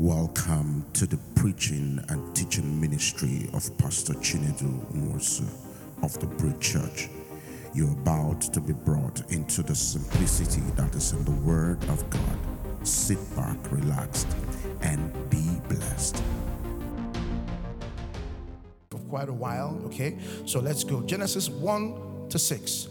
Welcome to the preaching and teaching ministry of Pastor Chinedu Nwosu of the Bridge Church. You're about to be brought into the simplicity that is in the Word of God. Sit back, relaxed, and be blessed. For quite a while, okay? So let's go. Genesis 1 to 6.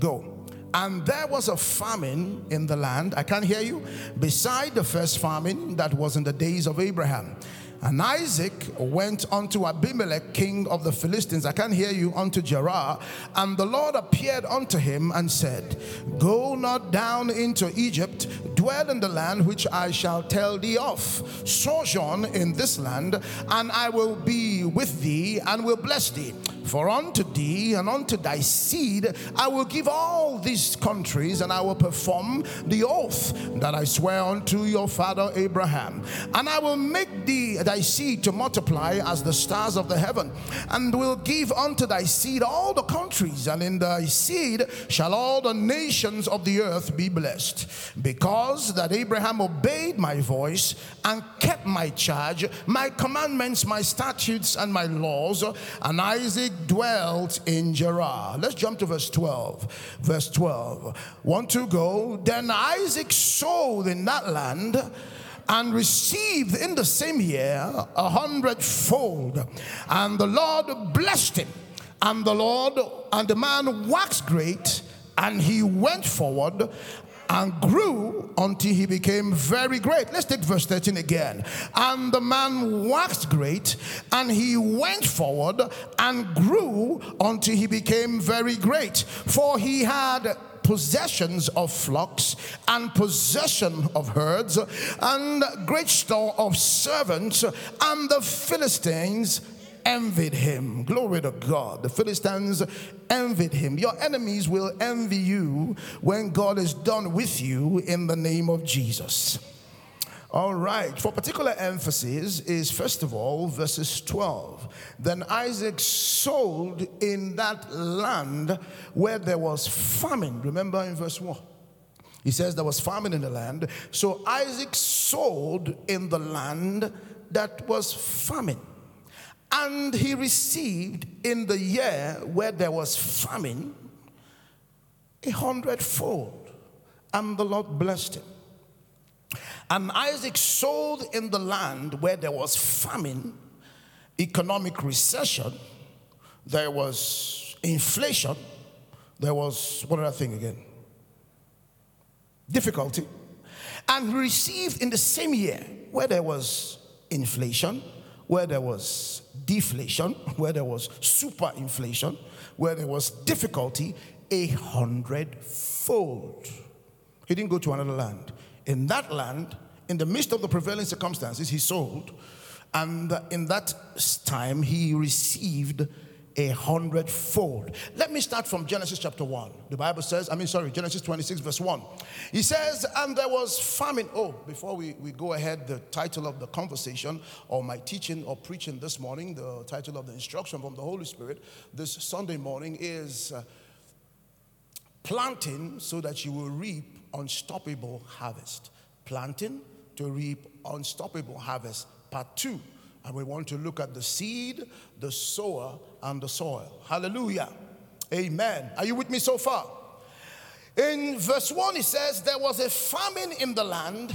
Go. And there was a famine in the land, I can't hear you, beside the first famine that was in the days of Abraham. And Isaac went unto Abimelech, king of the Philistines. I can't hear you, unto Gerar. And the Lord appeared unto him and said, Go not down into Egypt, dwell in the land which I shall tell thee of. Sojourn in this land, and I will be with thee and will bless thee. For unto thee and unto thy seed I will give all these countries, and I will perform the oath that I swear unto your father Abraham. And I will make thee thy seed to multiply as the stars of the heaven, and will give unto thy seed all the countries, and in thy seed shall all the nations of the earth be blessed. Because that Abraham obeyed my voice and kept my charge, my commandments, my statutes, and my laws, and Isaac dwelt in Gerar. Let's jump to verse 12. Verse 12. Want to go? Then Isaac sold in that land and received in the same year a hundredfold. And the Lord blessed him. And the Lord and the man waxed great, and he went forward and grew until he became very great. Let's take verse 13 again. And the man waxed great, and he went forward and grew until he became very great. For he had possessions of flocks and possession of herds and great store of servants and the philistines envied him. Glory to God. The Philistines envied him. Your enemies will envy you when God is done with you in the name of Jesus. All right, for particular emphasis is first of all verses 12. Then Isaac sold in that land where there was famine. Remember in verse 1. He says there was famine in the land. So Isaac sold in the land that was famine. And he received in the year where there was famine a hundredfold. And the Lord blessed him. And Isaac sold in the land where there was famine, economic recession, there was inflation, there was, what other thing again? Difficulty. And he received in the same year where there was inflation, where there was deflation, where there was superinflation, where there was difficulty, a hundredfold. He didn't go to another land. In that land, in the midst of the prevailing circumstances, he sold. And in that time, he received a hundredfold. Let me start from Genesis chapter 1. The Bible says, I mean, sorry, Genesis 26, verse 1. He says, And there was famine. Oh, before we, we go ahead, the title of the conversation or my teaching or preaching this morning, the title of the instruction from the Holy Spirit this Sunday morning is uh, Planting so that you will reap unstoppable harvest. Planting to reap unstoppable harvest. Part two. And we want to look at the seed, the sower, and the soil. Hallelujah. Amen. Are you with me so far? In verse 1, it says, There was a famine in the land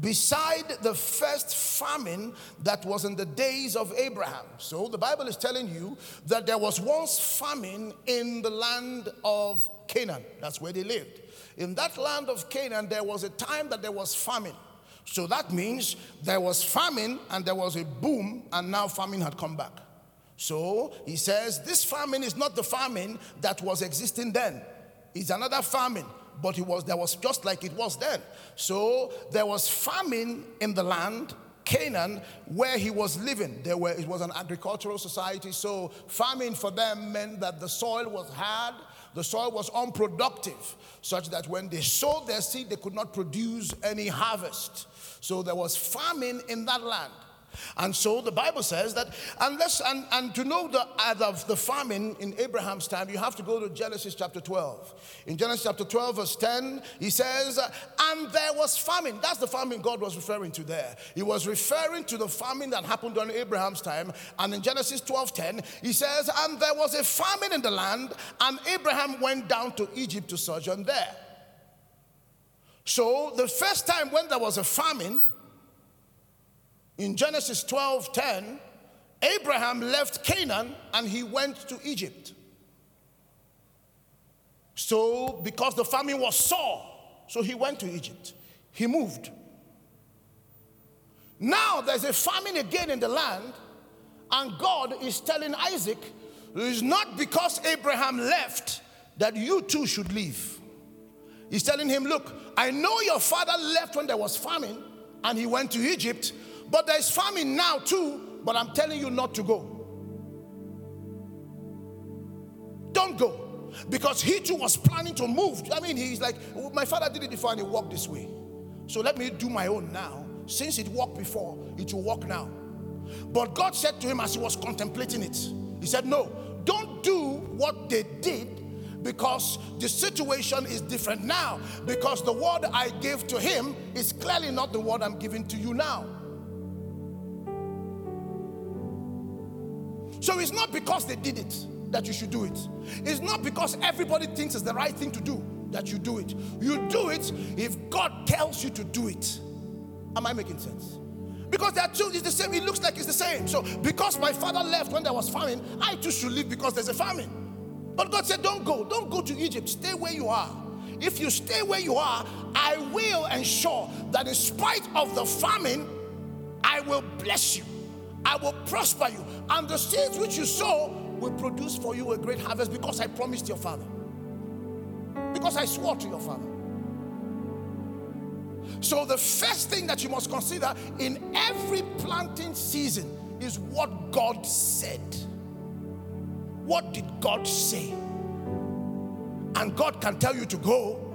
beside the first famine that was in the days of Abraham. So the Bible is telling you that there was once famine in the land of Canaan. That's where they lived. In that land of Canaan, there was a time that there was famine. So that means there was famine and there was a boom, and now famine had come back. So he says, This famine is not the famine that was existing then, it's another famine. But it was there was just like it was then. So there was famine in the land, Canaan, where he was living. There were, it was an agricultural society, so famine for them meant that the soil was hard, the soil was unproductive, such that when they sowed their seed, they could not produce any harvest. So there was famine in that land. And so the Bible says that unless and, and to know the uh, of the famine in Abraham's time, you have to go to Genesis chapter 12. In Genesis chapter 12, verse 10, he says, and there was famine. That's the famine God was referring to there. He was referring to the famine that happened during Abraham's time. And in Genesis 12, 10, he says, and there was a famine in the land, and Abraham went down to Egypt to sojourn there. So the first time when there was a famine, in Genesis 12 10, Abraham left Canaan and he went to Egypt. So, because the famine was sore, so he went to Egypt. He moved. Now there's a famine again in the land, and God is telling Isaac, it's not because Abraham left that you too should leave. He's telling him, Look, I know your father left when there was famine and he went to Egypt, but there's famine now too, but I'm telling you not to go. Don't go. Because he too was planning to move. I mean, he's like, my father did it before and he walked this way. So let me do my own now. Since it walked before, it will walk now. But God said to him as he was contemplating it, He said, No, don't do what they did because the situation is different now. Because the word I gave to him is clearly not the word I'm giving to you now. So it's not because they did it that you should do it. It's not because everybody thinks it's the right thing to do that you do it. You do it if God tells you to do it. Am I making sense? Because they are two, it's the same, it looks like it's the same. So, because my father left when there was famine, I too should leave because there's a famine. But God said, Don't go, don't go to Egypt, stay where you are. If you stay where you are, I will ensure that in spite of the famine, I will bless you. I will prosper you. And the seeds which you sow will produce for you a great harvest because I promised your father. Because I swore to your father. So, the first thing that you must consider in every planting season is what God said. What did God say? And God can tell you to go,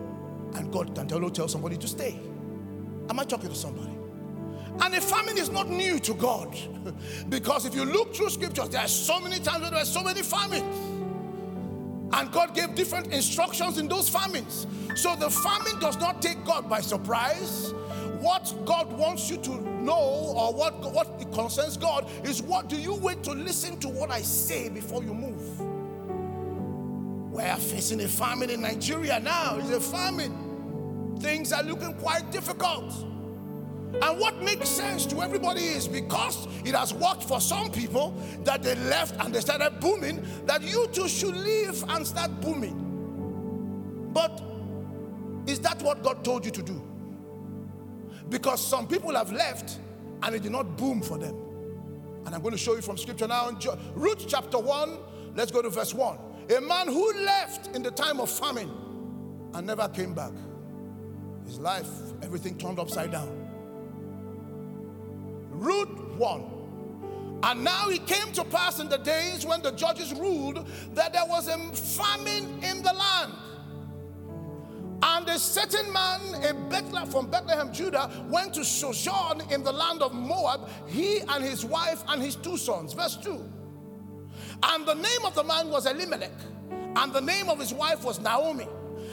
and God can tell you tell somebody to stay. Am I talking to somebody? And a famine is not new to God. because if you look through scriptures, there are so many times where there are so many famines. And God gave different instructions in those famines. So the famine does not take God by surprise. What God wants you to know or what, what concerns God is what do you wait to listen to what I say before you move? We are facing a famine in Nigeria now. It's a famine. Things are looking quite difficult. And what makes sense to everybody is because it has worked for some people that they left and they started booming, that you too should leave and start booming. But is that what God told you to do? Because some people have left and it did not boom for them. And I'm going to show you from scripture now in Ruth chapter 1. Let's go to verse 1. A man who left in the time of famine and never came back. His life, everything turned upside down. Ruth 1. And now it came to pass in the days when the judges ruled that there was a famine in the land. And a certain man, a Bethlehem from Bethlehem, Judah, went to sojourn in the land of Moab, he and his wife and his two sons. Verse 2. And the name of the man was Elimelech, and the name of his wife was Naomi.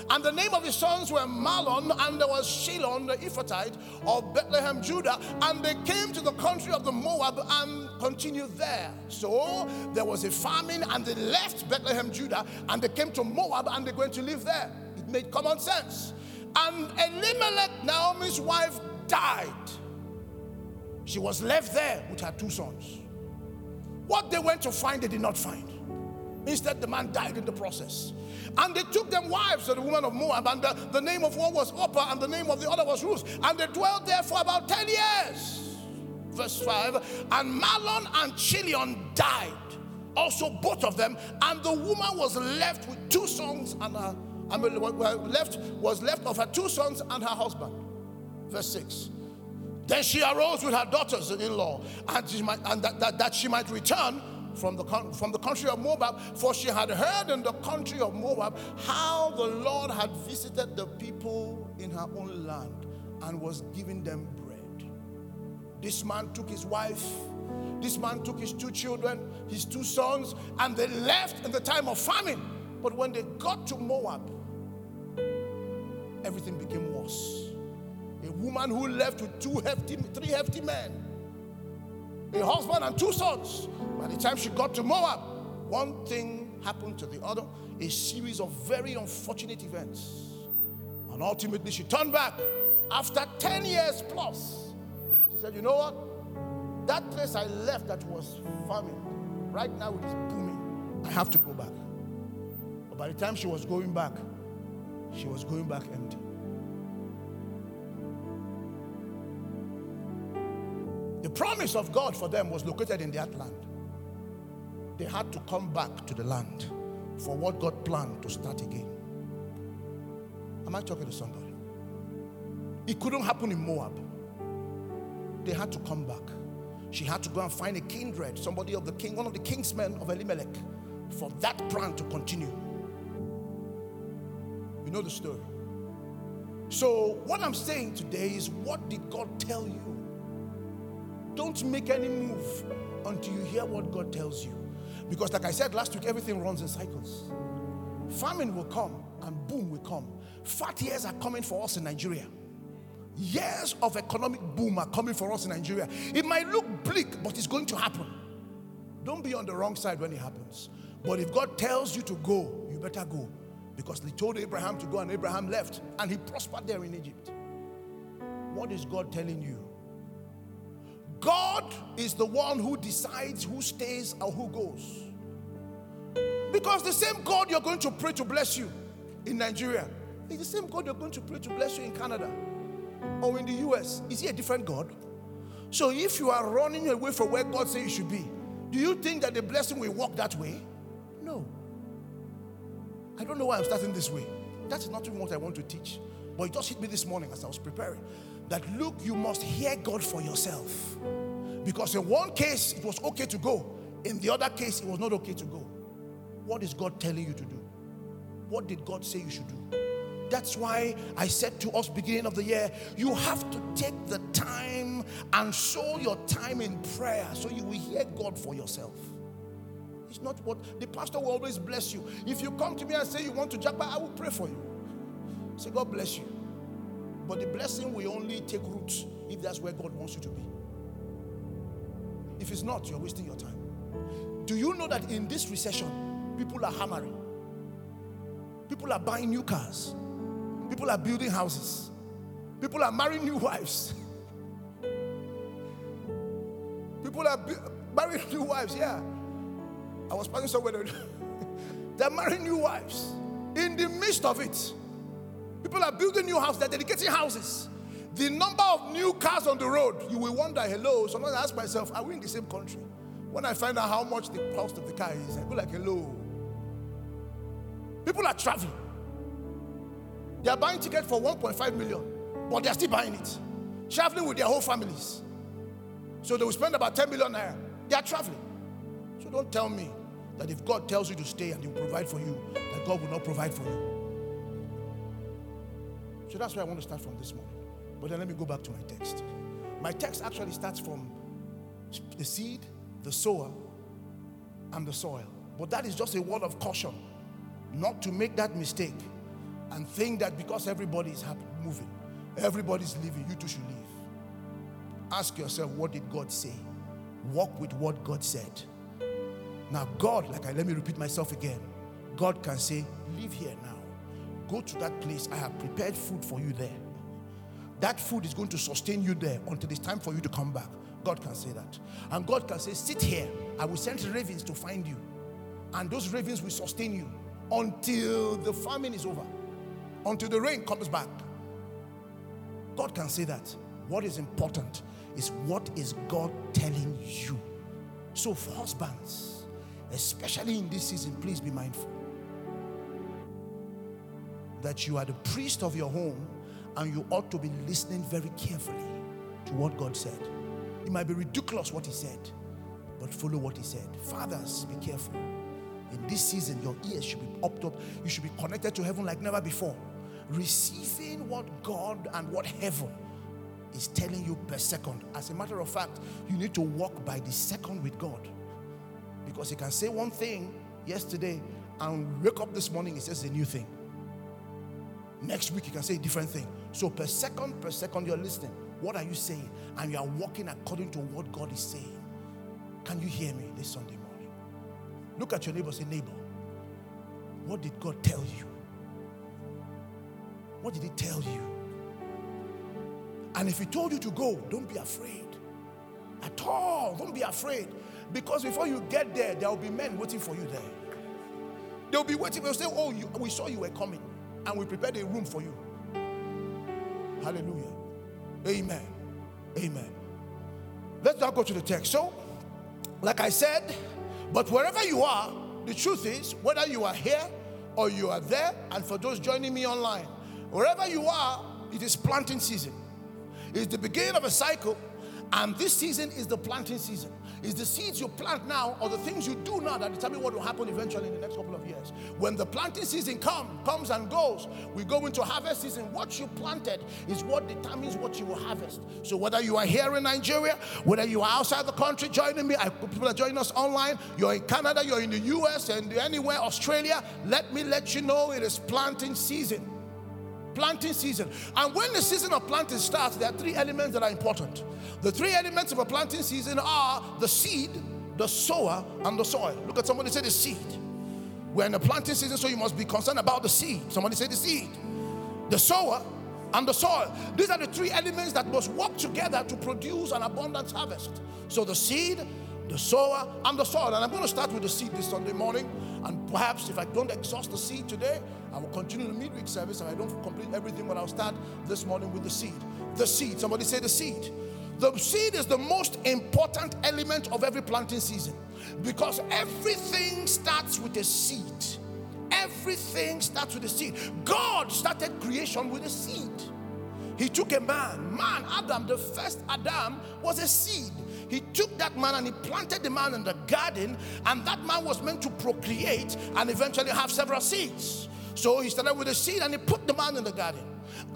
And the name of his sons were Mahlon, and there was Chilion, the Ephrathite of Bethlehem, Judah. And they came to the country of the Moab and continued there. So there was a famine, and they left Bethlehem, Judah, and they came to Moab, and they're going to live there. Made common sense. And Elimelech, Naomi's wife, died. She was left there with her two sons. What they went to find, they did not find. Instead, the man died in the process. And they took them wives of the woman of Moab, and the, the name of one was Orpah, and the name of the other was Ruth. And they dwelt there for about 10 years. Verse 5 And Mahlon and Chilion died, also both of them, and the woman was left with two sons and her. I mean, left was left of her two sons and her husband. Verse 6. Then she arose with her daughters in law, and, might, and that, that, that she might return from the, from the country of Moab, for she had heard in the country of Moab how the Lord had visited the people in her own land and was giving them bread. This man took his wife. This man took his two children, his two sons, and they left in the time of famine. But when they got to Moab, everything became worse. A woman who left with two hefty, three hefty men, a husband and two sons. By the time she got to Moab, one thing happened to the other, a series of very unfortunate events. And ultimately, she turned back after 10 years plus. And she said, You know what? That place I left that was farming, right now it is booming. I have to go back. But by the time she was going back, she was going back empty. The promise of God for them was located in that land. They had to come back to the land for what God planned to start again. Am I talking to somebody? It couldn't happen in Moab. They had to come back. She had to go and find a kindred, somebody of the king, one of the king's men of Elimelech, for that plan to continue. You know the story. So, what I'm saying today is what did God tell you? Don't make any move until you hear what God tells you. Because, like I said last week, everything runs in cycles. Famine will come and boom will come. Fat years are coming for us in Nigeria. Years of economic boom are coming for us in Nigeria. It might look bleak, but it's going to happen. Don't be on the wrong side when it happens. But if God tells you to go, you better go. Because he told Abraham to go, and Abraham left, and he prospered there in Egypt. What is God telling you? God is the one who decides who stays or who goes. Because the same God you're going to pray to bless you in Nigeria is the same God you're going to pray to bless you in Canada or in the US. Is he a different God? So if you are running away from where God says you should be, do you think that the blessing will walk that way? I don't know why I'm starting this way. That's not even what I want to teach. But it just hit me this morning as I was preparing that look, you must hear God for yourself. Because in one case, it was okay to go, in the other case, it was not okay to go. What is God telling you to do? What did God say you should do? That's why I said to us beginning of the year, you have to take the time and sow your time in prayer so you will hear God for yourself. It's not what the pastor will always bless you. If you come to me and say you want to jump, I will pray for you. Say, God bless you. But the blessing will only take root if that's where God wants you to be. If it's not, you're wasting your time. Do you know that in this recession, people are hammering? People are buying new cars. People are building houses. People are marrying new wives. People are marrying new wives, yeah. I was passing somewhere. They're marrying new wives. In the midst of it, People are building new houses, they're dedicating houses. The number of new cars on the road, you will wonder, hello. Sometimes I ask myself, are we in the same country? When I find out how much the cost of the car is, I go like, hello. People are traveling. They are buying tickets for 1.5 million, but they are still buying it. Traveling with their whole families. So they will spend about 10 million naira. They are traveling. So don't tell me that if God tells you to stay and He will provide for you, that God will not provide for you. So that's where I want to start from this morning. But then let me go back to my text. My text actually starts from the seed, the sower, and the soil. But that is just a word of caution, not to make that mistake and think that because everybody is happy, moving, everybody's leaving, you too should leave. Ask yourself, what did God say? Walk with what God said. Now, God, like I let me repeat myself again, God can say, live here now. Go to that place. I have prepared food for you there. That food is going to sustain you there until it's time for you to come back. God can say that. And God can say, Sit here. I will send ravens to find you. And those ravens will sustain you until the famine is over, until the rain comes back. God can say that. What is important is what is God telling you. So, for husbands, especially in this season, please be mindful that you are the priest of your home and you ought to be listening very carefully to what God said. It might be ridiculous what He said, but follow what He said. Fathers, be careful. In this season, your ears should be upped up. You should be connected to heaven like never before, receiving what God and what heaven is telling you per second. As a matter of fact, you need to walk by the second with God. Because He can say one thing yesterday and wake up this morning, He says a new thing. Next week, He can say a different thing. So, per second, per second, you're listening. What are you saying? And you are walking according to what God is saying. Can you hear me this Sunday morning? Look at your neighbor, say, Neighbor, what did God tell you? What did He tell you? And if He told you to go, don't be afraid. At all. Don't be afraid. Because before you get there, there will be men waiting for you there. They'll be waiting. They'll say, Oh, you, we saw you were coming, and we prepared a room for you. Hallelujah. Amen. Amen. Let's now go to the text. So, like I said, but wherever you are, the truth is, whether you are here or you are there, and for those joining me online, wherever you are, it is planting season. It's the beginning of a cycle, and this season is the planting season. It's the seeds you plant now or the things you do now that determine what will happen eventually in the next couple of years. When the planting season come, comes and goes, we go into harvest season. What you planted is what determines what you will harvest. So whether you are here in Nigeria, whether you are outside the country joining me, I, people are joining us online, you're in Canada, you're in the US, and anywhere, Australia, let me let you know it is planting season planting season. And when the season of planting starts, there are three elements that are important. The three elements of a planting season are the seed, the sower, and the soil. Look at somebody say the seed. We're in the planting season, so you must be concerned about the seed. Somebody say the seed, the sower, and the soil. These are the three elements that must work together to produce an abundant harvest. So the seed, the sower, and the soil. And I'm going to start with the seed this Sunday morning. And perhaps if I don't exhaust the seed today, I will continue the midweek service and I don't complete everything, but I'll start this morning with the seed. The seed. Somebody say the seed. The seed is the most important element of every planting season because everything starts with a seed. Everything starts with a seed. God started creation with a seed. He took a man, man, Adam, the first Adam was a seed. He took that man and he planted the man in the garden, and that man was meant to procreate and eventually have several seeds. So he started with a seed and he put the man in the garden.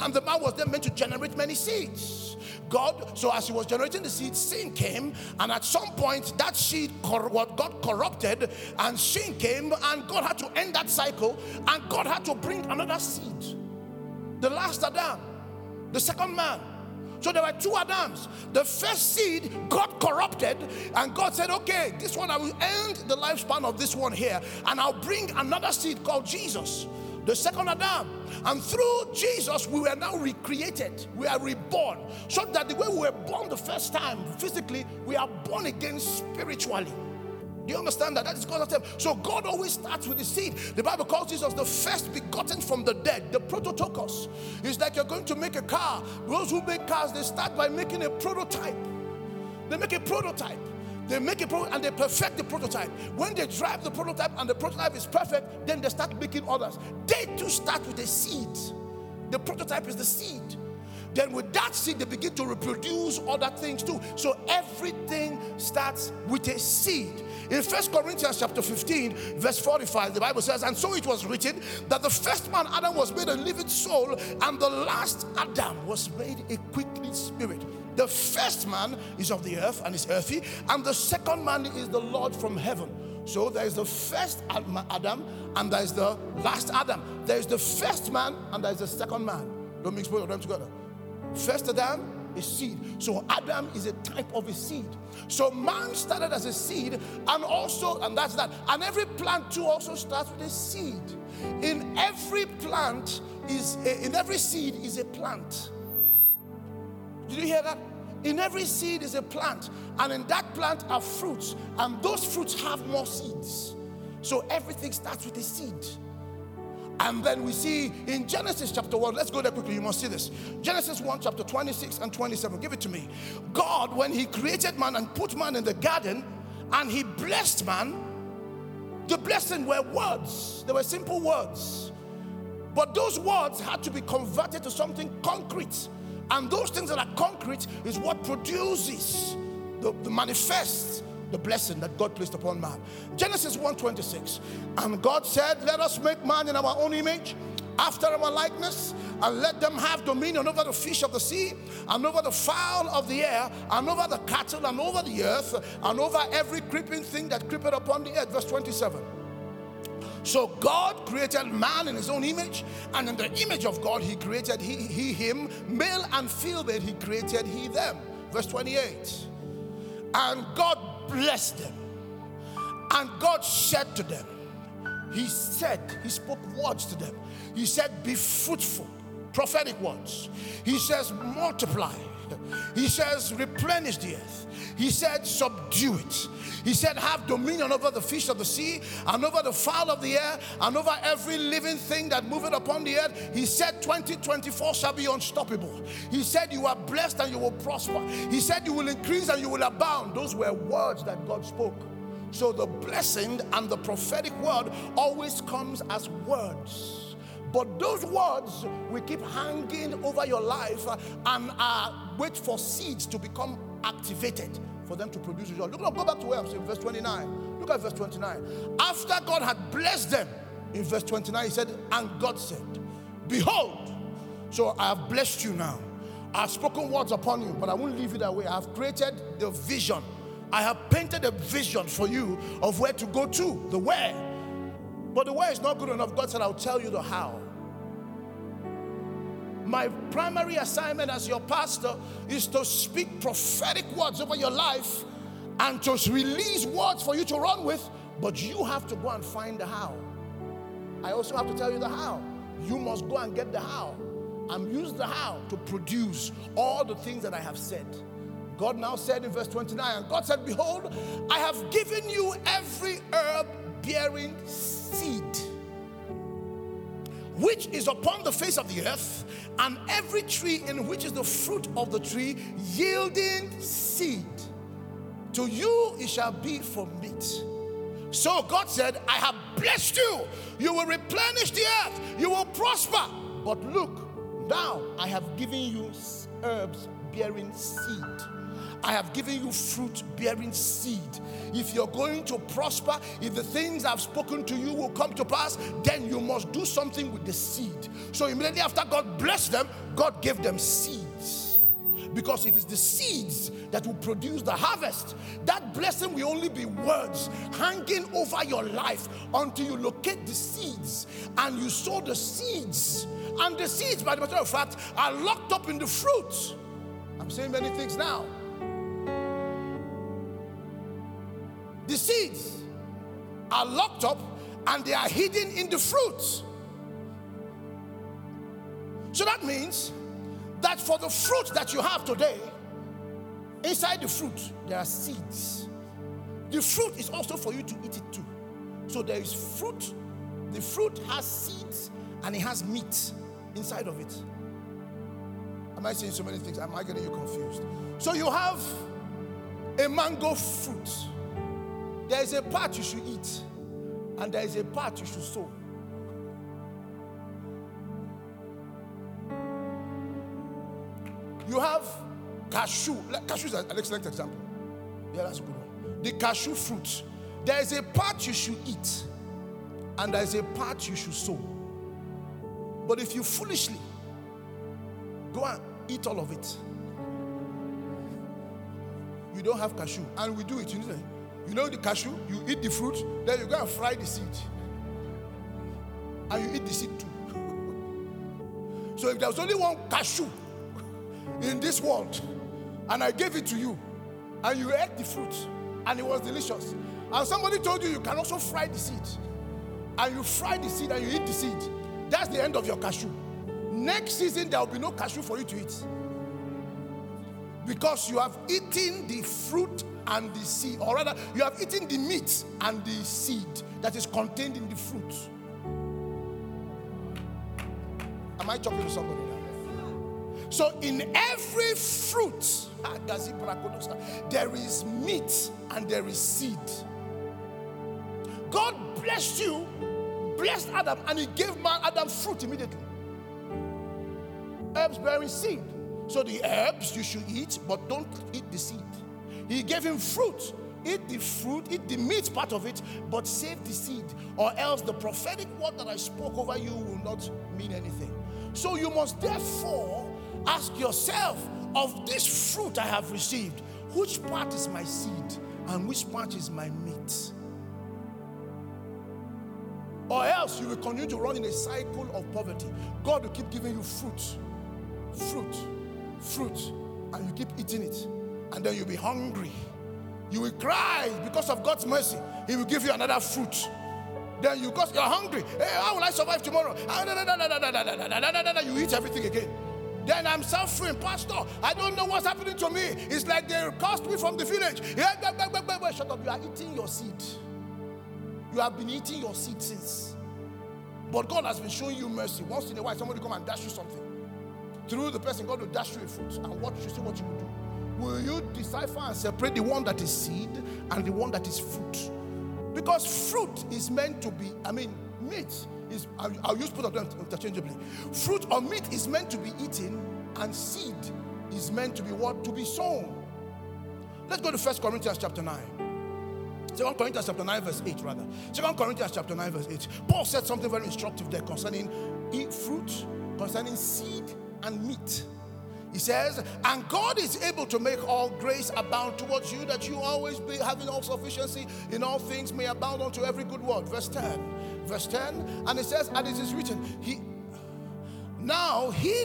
And the man was then meant to generate many seeds. God, so as he was generating the seed, sin came, and at some point that seed what got corrupted, and sin came, and God had to end that cycle, and God had to bring another seed. The last Adam, the second man. So there were two Adams. The first seed got corrupted, and God said, Okay, this one I will end the lifespan of this one here, and I'll bring another seed called Jesus the second Adam. And through Jesus, we were now recreated. We are reborn. So that the way we were born the first time physically, we are born again spiritually. Do you understand that? That is God's attempt. So God always starts with the seed. The Bible calls Jesus the first begotten from the dead, the prototokos. It's like you're going to make a car. Those who make cars, they start by making a prototype. They make a prototype. They make a prototype and they perfect the prototype. When they drive the prototype and the prototype is perfect, then they start making others. They too start with a seed. The prototype is the seed. Then with that seed, they begin to reproduce other things too. So everything starts with a seed. In First Corinthians chapter 15, verse 45, the Bible says, And so it was written that the first man, Adam, was made a living soul, and the last Adam was made a quickening spirit. The first man is of the earth and is earthy, and the second man is the Lord from heaven. So there is the first Adam and there is the last Adam. There is the first man and there is the second man. Don't mix both of them together. First Adam is seed. So Adam is a type of a seed. So man started as a seed, and also, and that's that. And every plant too also starts with a seed. In every plant is a, in every seed is a plant. Did you hear that? In every seed is a plant, and in that plant are fruits, and those fruits have more seeds. So everything starts with a seed. And then we see in Genesis chapter 1, let's go there quickly, you must see this. Genesis 1, chapter 26 and 27. Give it to me. God, when He created man and put man in the garden, and He blessed man, the blessing were words, they were simple words. But those words had to be converted to something concrete. And those things that are concrete is what produces the, the manifests the blessing that God placed upon man. Genesis 1:26. And God said, Let us make man in our own image, after our likeness, and let them have dominion over the fish of the sea, and over the fowl of the air, and over the cattle, and over the earth, and over every creeping thing that creepeth upon the earth. Verse 27. So God created man in his own image, and in the image of God he created he, he him, male and female he created he them. Verse 28. And God blessed them. And God said to them, He said, He spoke words to them. He said, Be fruitful. Prophetic words. He says, multiply. He says, replenish the earth. He said, subdue it. He said, Have dominion over the fish of the sea, and over the fowl of the air, and over every living thing that moveth upon the earth. He said, 2024 shall be unstoppable. He said, You are blessed and you will prosper. He said, You will increase and you will abound. Those were words that God spoke. So the blessing and the prophetic word always comes as words. But those words will keep hanging over your life and uh, wait for seeds to become activated for them to produce result. Look, look, go back to where I'm saying, verse 29. Look at verse 29. After God had blessed them, in verse 29, he said, And God said, Behold, so I have blessed you now. I have spoken words upon you, but I won't leave you that way. I have created the vision. I have painted a vision for you of where to go to, the where. But the where is not good enough. God said, I'll tell you the how. My primary assignment as your pastor is to speak prophetic words over your life and to release words for you to run with, but you have to go and find the how. I also have to tell you the how. You must go and get the how and use the how to produce all the things that I have said. God now said in verse 29, and God said, Behold, I have given you every herb bearing seed which is upon the face of the earth, and every tree in which is the fruit of the tree yielding seed. To you it shall be for meat. So God said, I have blessed you. You will replenish the earth, you will prosper. But look, now I have given you herbs bearing seed. I have given you fruit bearing seed. If you're going to prosper, if the things I've spoken to you will come to pass, then you must do something with the seed. So immediately after God blessed them, God gave them seeds. Because it is the seeds that will produce the harvest. That blessing will only be words hanging over your life until you locate the seeds and you sow the seeds. And the seeds, by the matter of fact, are locked up in the fruit. I'm saying many things now. The seeds are locked up and they are hidden in the fruit. So that means that for the fruit that you have today, inside the fruit, there are seeds. The fruit is also for you to eat it too. So there is fruit, the fruit has seeds and it has meat inside of it. Am I saying so many things? Am I getting you confused? So you have a mango fruit. There is a part you should eat, and there is a part you should sow. You have cashew. Cashew is an excellent example. Yeah, that's a good one. The cashew fruit. There is a part you should eat, and there is a part you should sow. But if you foolishly go and eat all of it, you don't have cashew. And we do it, you know. You know the cashew, you eat the fruit, then you go and fry the seed. And you eat the seed too. so if there's only one cashew in this world, and I gave it to you, and you ate the fruit, and it was delicious, and somebody told you you can also fry the seed, and you fry the seed and you eat the seed, that's the end of your cashew. Next season, there will be no cashew for you to eat. Because you have eaten the fruit and the seed, or rather, you have eaten the meat and the seed that is contained in the fruit. Am I talking to somebody now? So, in every fruit, ah, ah, there is meat and there is seed. God blessed you, blessed Adam, and he gave man Adam fruit immediately. Herbs bearing seed. So the herbs you should eat, but don't eat the seed. He gave him fruit. Eat the fruit, eat the meat part of it, but save the seed, or else the prophetic word that I spoke over you will not mean anything. So you must therefore ask yourself of this fruit I have received, which part is my seed and which part is my meat? Or else you will continue to run in a cycle of poverty. God will keep giving you fruit, fruit, fruit, and you keep eating it. And then you'll be hungry. You will cry because of God's mercy. He will give you another fruit. Then you because you're hungry. Hey, how will I survive tomorrow? You eat everything again. Then I'm suffering, Pastor. I don't know what's happening to me. It's like they cast me from the village. Shut up. You are eating your seed. You have been eating your seed since. But God has been showing you mercy. Once in a while, somebody come and dash you something. Through the person, God will dash you a fruit. And watch you see what you will do. Will you decipher and separate the one that is seed and the one that is fruit? Because fruit is meant to be, I mean, meat is, I'll, use both of them interchangeably. Fruit or meat is meant to be eaten, and seed is meant to be what? To be sown. Let's go to First Corinthians chapter 9. Second Corinthians chapter 9, verse 8, rather. Second Corinthians chapter 9, verse 8. Paul said something very instructive there concerning eat fruit, concerning seed and meat. He says, and God is able to make all grace abound towards you, that you always be having all sufficiency in all things may abound unto every good word. Verse 10. Verse 10. And it says, and it is written, He now he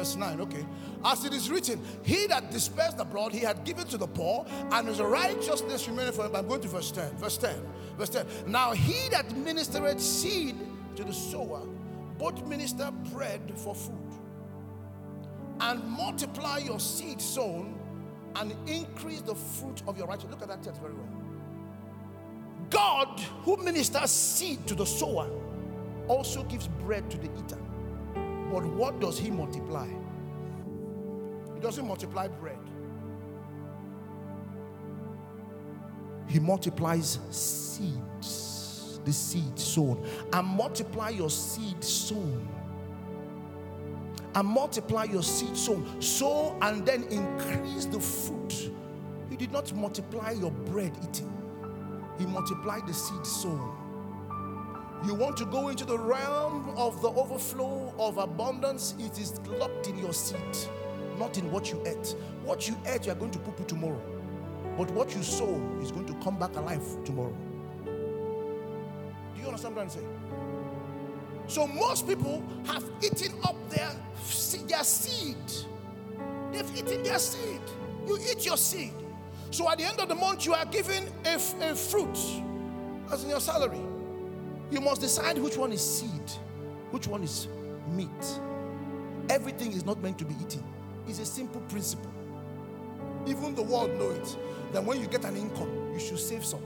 verse 9, okay. As it is written, he that dispersed blood he had given to the poor, and his righteousness remained for him. I'm going to verse 10. Verse 10. Verse 10. Now he that ministered seed to the sower, both minister bread for food, and multiply your seed sown, and increase the fruit of your righteousness. Look at that text very well. God, who ministers seed to the sower, also gives bread to the eater. But what does he multiply? He doesn't multiply bread, he multiplies seeds, the seed sown, and multiply your seed sown. And multiply your seed sown, sow and then increase the fruit. He did not multiply your bread eating, He multiplied the seed sown. You want to go into the realm of the overflow of abundance, it is locked in your seed, not in what you ate. What you ate, you are going to poo tomorrow. But what you sow is going to come back alive tomorrow. Do you understand what I'm saying? So most people have eaten up their, their seed. They've eaten their seed. You eat your seed. So at the end of the month, you are given a, a fruit as in your salary. You must decide which one is seed, which one is meat. Everything is not meant to be eaten. It's a simple principle. Even the world know it. That when you get an income, you should save some,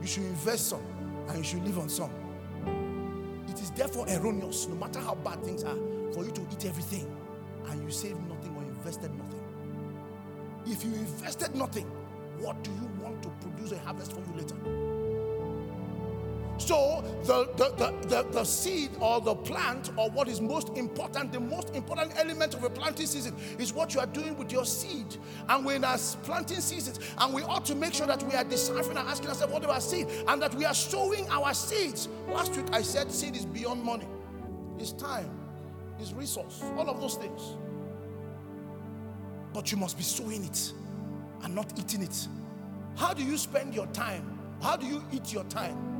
you should invest some, and you should live on some. It is therefore erroneous, no matter how bad things are, for you to eat everything and you save nothing or invested nothing. If you invested nothing, what do you want to produce a harvest for you later? So the, the, the, the, seed or the plant or what is most important, the most important element of a planting season is what you are doing with your seed. And we're in our planting seasons, and we ought to make sure that we are deciphering and asking ourselves what our seed and that we are sowing our seeds. Last week I said seed is beyond money. It's time, it's resource, all of those things. But you must be sowing it and not eating it. How do you spend your time? How do you eat your time?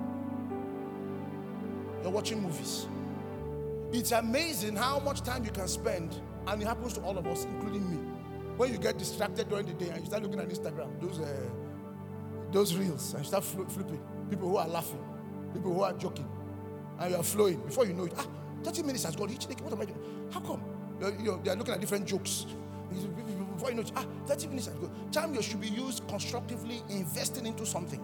You're watching movies. It's amazing how much time you can spend, and it happens to all of us, including me. When you get distracted during the day and you start looking at Instagram, those uh, those reels, and you start flipping, people who are laughing, people who are joking, and you are flowing. Before you know it, ah, 30 minutes has gone. Each day, What am I doing? How come? You're, you're, they're looking at different jokes. Before you know it, ah, 30 minutes has gone. Time you should be used constructively, investing into something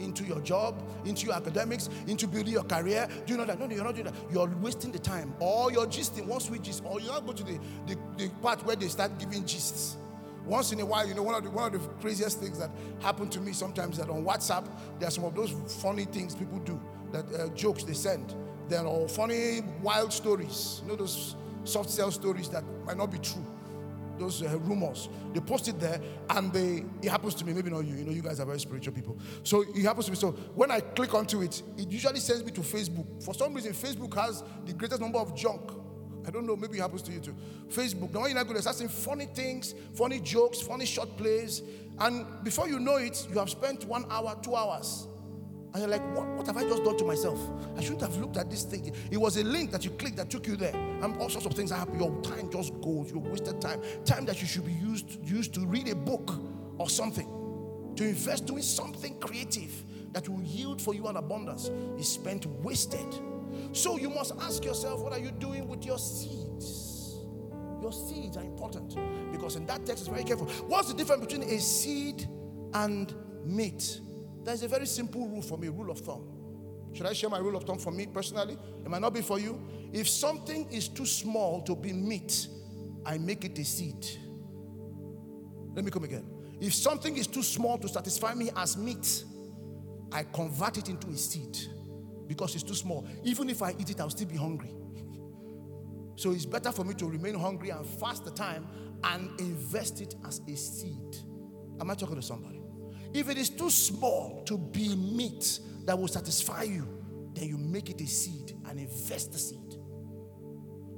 into your job, into your academics, into building your career. Do you know that? No, no, you're not doing that. You're wasting the time. Or you're gisting, one sweet gist, or you not go to the, the, the part where they start giving gists. Once in a while, you know, one of the one of the craziest things that happen to me sometimes that on WhatsApp, there are some of those funny things people do, that uh, jokes they send. There are funny, wild stories. You know, those soft sell stories that might not be true. Those uh, rumors. They post it there, and they it happens to me. Maybe not you. You know, you guys are very spiritual people. So it happens to me. So when I click onto it, it usually sends me to Facebook. For some reason, Facebook has the greatest number of junk. I don't know. Maybe it happens to you too. Facebook. Now you're not good, start seeing funny things, funny jokes, funny short plays, and before you know it, you have spent one hour, two hours and you're like, what, what have I just done to myself? I shouldn't have looked at this thing. It was a link that you clicked that took you there. And all sorts of things happen. Your time just goes. You wasted time. Time that you should be used, used to read a book or something. To invest doing something creative that will yield for you an abundance is spent wasted. So you must ask yourself, what are you doing with your seeds? Your seeds are important because in that text is very careful. What's the difference between a seed and meat? There's a very simple rule for me, rule of thumb. Should I share my rule of thumb for me personally? It might not be for you. If something is too small to be meat, I make it a seed. Let me come again. If something is too small to satisfy me as meat, I convert it into a seed because it's too small. Even if I eat it, I'll still be hungry. So it's better for me to remain hungry and fast the time and invest it as a seed. Am I talking to somebody? If it is too small to be meat that will satisfy you, then you make it a seed and invest the seed.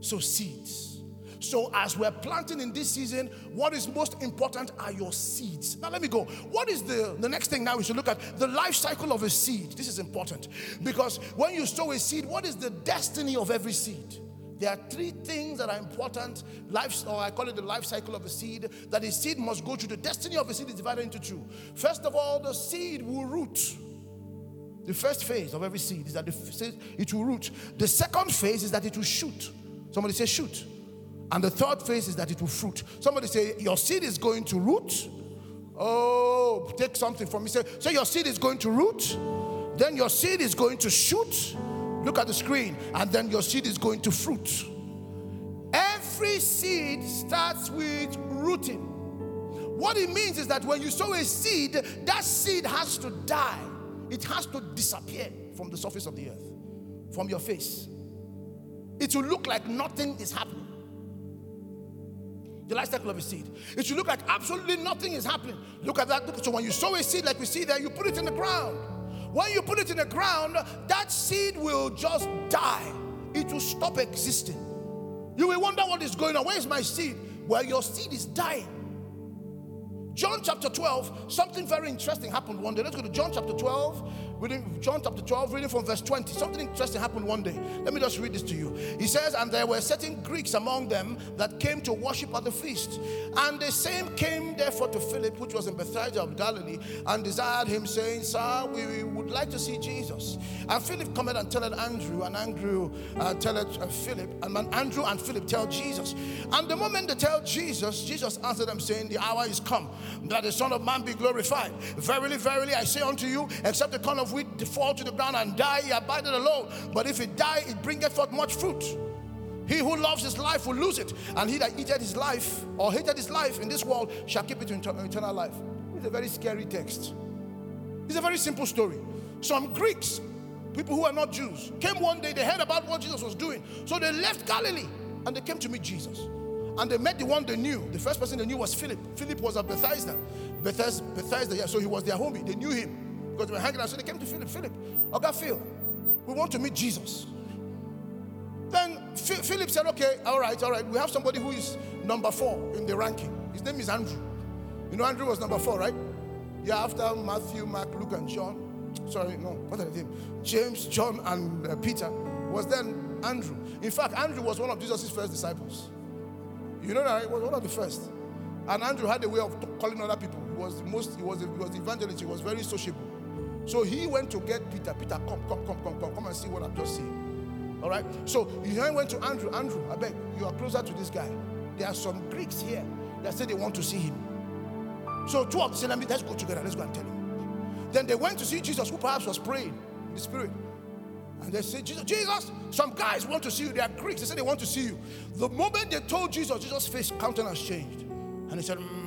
So, seeds. So, as we're planting in this season, what is most important are your seeds. Now, let me go. What is the, the next thing now? We should look at the life cycle of a seed. This is important because when you sow a seed, what is the destiny of every seed? There are three things that are important, life, or I call it the life cycle of a seed, that a seed must go through. The destiny of a seed is divided into two. First of all, the seed will root. The first phase of every seed is that it will root. The second phase is that it will shoot. Somebody say shoot. And the third phase is that it will fruit. Somebody say your seed is going to root. Oh, take something from me. Say, say your seed is going to root. Then your seed is going to shoot Look at the screen, and then your seed is going to fruit. Every seed starts with rooting. What it means is that when you sow a seed, that seed has to die, it has to disappear from the surface of the earth, from your face. It will look like nothing is happening. The life cycle of a seed. It should look like absolutely nothing is happening. Look at that. So when you sow a seed, like we see there, you put it in the ground. When you put it in the ground, that seed will just die. It will stop existing. You will wonder what is going on. Where is my seed? Well, your seed is dying. John chapter 12, something very interesting happened one day. Let's go to John chapter 12, reading John chapter 12, reading from verse 20. Something interesting happened one day. Let me just read this to you. He says, And there were certain Greeks among them that came to worship at the feast. And the same came therefore to Philip, which was in Bethsaida of Galilee, and desired him, saying, Sir, we would like to see Jesus. And Philip come and tell it Andrew, and Andrew uh, tell uh, Philip, and Andrew and Philip tell Jesus. And the moment they tell Jesus, Jesus answered them, saying, The hour is come that the Son of Man be glorified. Verily, verily, I say unto you, except the corn of wheat fall to the ground and die, he abideth alone. But if it die, it bringeth forth much fruit. He who loves his life will lose it, and he that eateth his life or hated his life in this world shall keep it in eternal life. It's a very scary text. It's a very simple story. Some Greeks, people who are not Jews, came one day, they heard about what Jesus was doing. So they left Galilee and they came to meet Jesus. And they met the one they knew. The first person they knew was Philip. Philip was a Bethsaida. Bethesda, Bethesda, yeah. So he was their homie. They knew him because they were hanging out. So they came to Philip. Philip, okay, Phil, we want to meet Jesus. Then Philip said, okay, all right, all right. We have somebody who is number four in the ranking. His name is Andrew. You know, Andrew was number four, right? Yeah, after Matthew, Mark, Luke, and John. Sorry, no, what are they? James, John, and uh, Peter was then Andrew. In fact, Andrew was one of Jesus' first disciples. You know that he was one of the first. And Andrew had a way of calling other people. He was the most, he was, he was the evangelist, he was very sociable. So he went to get Peter. Peter, come, come, come, come, come, come and see what I'm just seeing. All right. So he went to Andrew. Andrew, I beg, you are closer to this guy. There are some Greeks here that say they want to see him. So two of them said, Let me let's go together. Let's go and tell him. Then they went to see Jesus, who perhaps was praying in the spirit. And they said, Jesus, Jesus, some guys want to see you. They are Greeks. They said they want to see you. The moment they told Jesus, Jesus' face countenance changed. And he said, mm,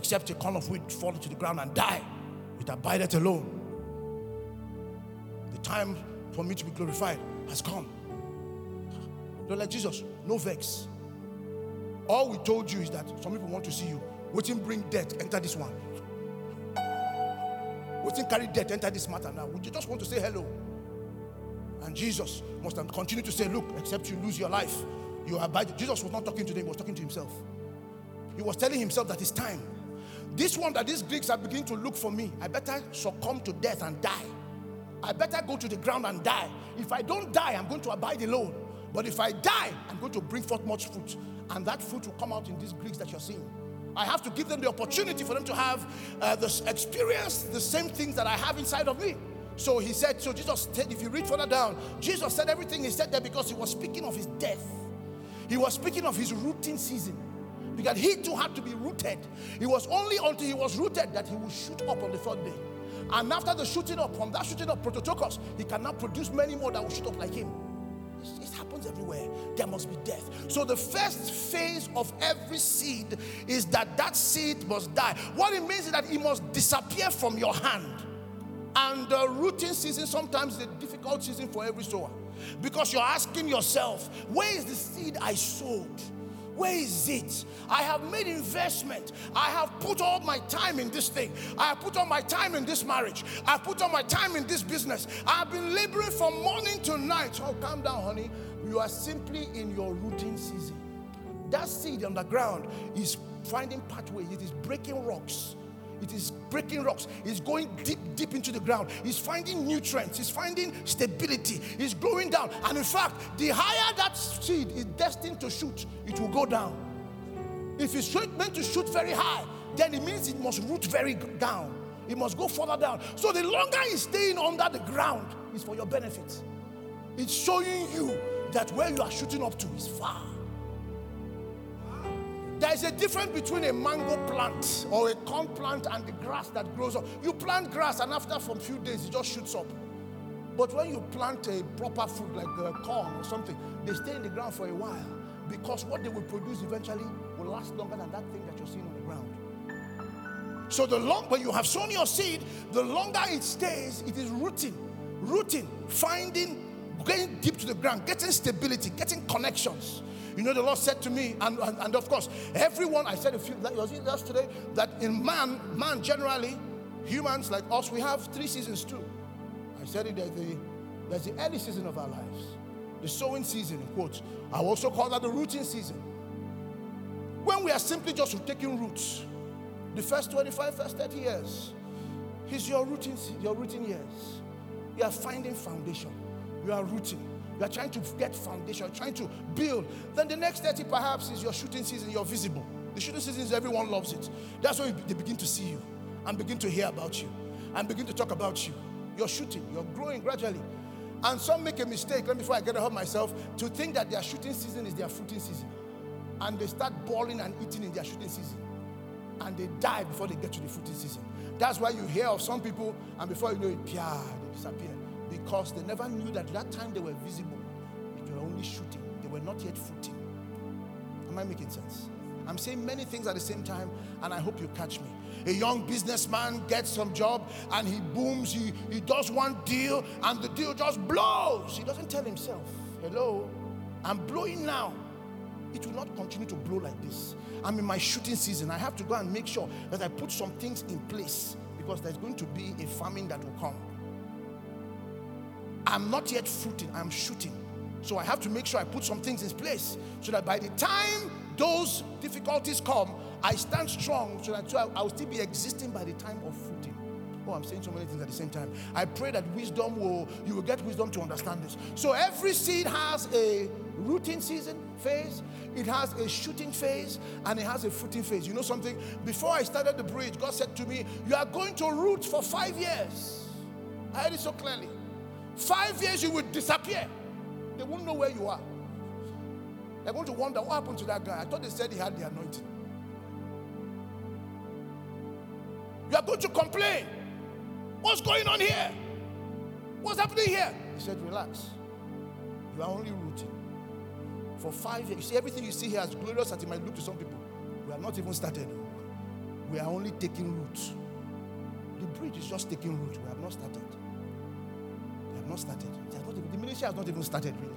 Except a corn of wheat fall to the ground and die, it abideth alone. The time for me to be glorified has come. Don't like Jesus, no vex. All we told you is that some people want to see you. Waiting bring death, enter this one. Waiting carry death, enter this matter now. Would you just want to say hello? And Jesus must continue to say, Look, except you lose your life, you abide. Jesus was not talking to them, he was talking to himself. He was telling himself that it's time. This one that these Greeks are beginning to look for me, I better succumb to death and die. I better go to the ground and die. If I don't die, I'm going to abide alone. But if I die, I'm going to bring forth much fruit. And that fruit will come out in these Greeks that you're seeing. I have to give them the opportunity for them to have uh, this experience the same things that I have inside of me. So he said, so Jesus said, if you read further down, Jesus said everything he said there because he was speaking of his death. He was speaking of his rooting season. Because he too had to be rooted. It was only until he was rooted that he would shoot up on the third day. And after the shooting up, from that shooting up, Prototokos, he cannot produce many more that will shoot up like him. It happens everywhere. There must be death. So the first phase of every seed is that that seed must die. What it means is that it must disappear from your hand. And the rooting season sometimes is a difficult season for every sower because you're asking yourself, where is the seed I sowed? Where is it? I have made investment. I have put all my time in this thing. I have put all my time in this marriage. I have put all my time in this business. I have been laboring from morning to night. Oh, calm down, honey. You are simply in your routine season. That seed on the ground is finding pathway. It is breaking rocks. It is breaking rocks. It's going deep, deep into the ground. It's finding nutrients. It's finding stability. It's growing down. And in fact, the higher that seed is destined to shoot, it will go down. If it's meant to shoot very high, then it means it must root very down. It must go further down. So the longer it's staying under the ground, is for your benefit. It's showing you that where you are shooting up to is far. There is a difference between a mango plant or a corn plant and the grass that grows up. You plant grass and after from few days it just shoots up. But when you plant a proper fruit like uh, corn or something, they stay in the ground for a while because what they will produce eventually will last longer than that thing that you're seeing on the ground. So the long when you have sown your seed, the longer it stays, it is rooting, rooting, finding, getting deep to the ground, getting stability, getting connections. You know, the Lord said to me, and, and, and of course, everyone, I said a few, that was yesterday, that in man, man generally, humans like us, we have three seasons too. I said it, there's the, there's the early season of our lives, the sowing season, in quotes. I also call that the rooting season. When we are simply just taking roots, the first 25, first 30 years, is your rooting, your rooting years. You are finding foundation. You are rooting. You are trying to get foundation, you're trying to build. Then the next 30 perhaps is your shooting season, you're visible. The shooting season is everyone loves it. That's when they begin to see you and begin to hear about you and begin to talk about you. You're shooting, you're growing gradually. And some make a mistake, let me before I get ahead myself, to think that their shooting season is their fruiting season. And they start balling and eating in their shooting season. And they die before they get to the fruiting season. That's why you hear of some people, and before you know it, pia, they disappear because they never knew that that time they were visible, they were only shooting, they were not yet fruiting. Am I making sense? I'm saying many things at the same time, and I hope you catch me. A young businessman gets some job and he booms, he, he does one deal, and the deal just blows. He doesn't tell himself, Hello, I'm blowing now. It will not continue to blow like this. I'm in my shooting season. I have to go and make sure that I put some things in place because there's going to be a famine that will come. I'm not yet fruiting, I'm shooting. So I have to make sure I put some things in place so that by the time those difficulties come, I stand strong so that I will still be existing by the time of fruiting. Oh, I'm saying so many things at the same time. I pray that wisdom will, you will get wisdom to understand this. So every seed has a rooting season phase, it has a shooting phase, and it has a fruiting phase. You know something? Before I started the bridge, God said to me, You are going to root for five years. I heard it so clearly. Five years you will disappear. They won't know where you are. They're going to wonder what happened to that guy. I thought they said he had the anointing. You are going to complain. What's going on here? What's happening here? He said, Relax. You are only rooting. For five years. You see, everything you see here, as glorious as it might look to some people, we have not even started. We are only taking root. The bridge is just taking root. We have not started not started. Not even, the ministry has not even started, really.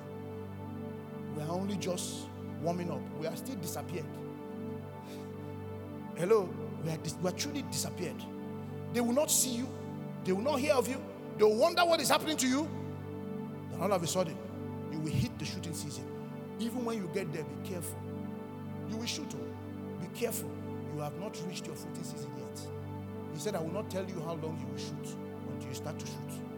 We are only just warming up. We are still disappeared. Hello? We are, we are truly disappeared. They will not see you, they will not hear of you, they will wonder what is happening to you. Then all of a sudden, you will hit the shooting season. Even when you get there, be careful. You will shoot. Oh. Be careful. You have not reached your shooting season yet. He said, I will not tell you how long you will shoot until you start to shoot.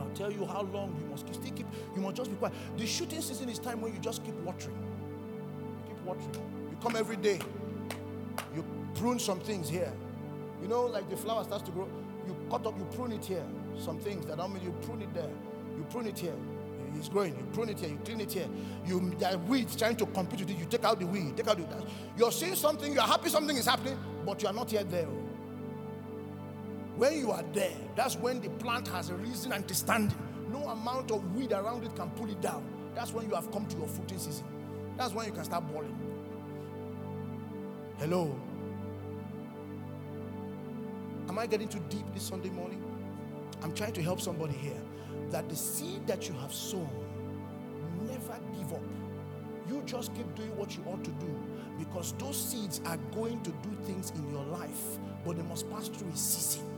Then I'll tell you how long you must still keep, you must just be quiet. The shooting season is time when you just keep watering. You keep watering. You come every day. You prune some things here. You know, like the flower starts to grow, you cut up, you prune it here. Some things that don't mean you prune it there. You prune it here. It's growing. You prune it here. You clean it here. You there are weeds trying to compete with it. You take out the weed. Take out the. You're seeing something. You're happy something is happening, but you are not yet there. When you are there, that's when the plant has a reason and standing. No amount of weed around it can pull it down. That's when you have come to your fruiting season. That's when you can start balling. Hello. Am I getting too deep this Sunday morning? I'm trying to help somebody here that the seed that you have sown, never give up. You just keep doing what you ought to do because those seeds are going to do things in your life, but they must pass through a season.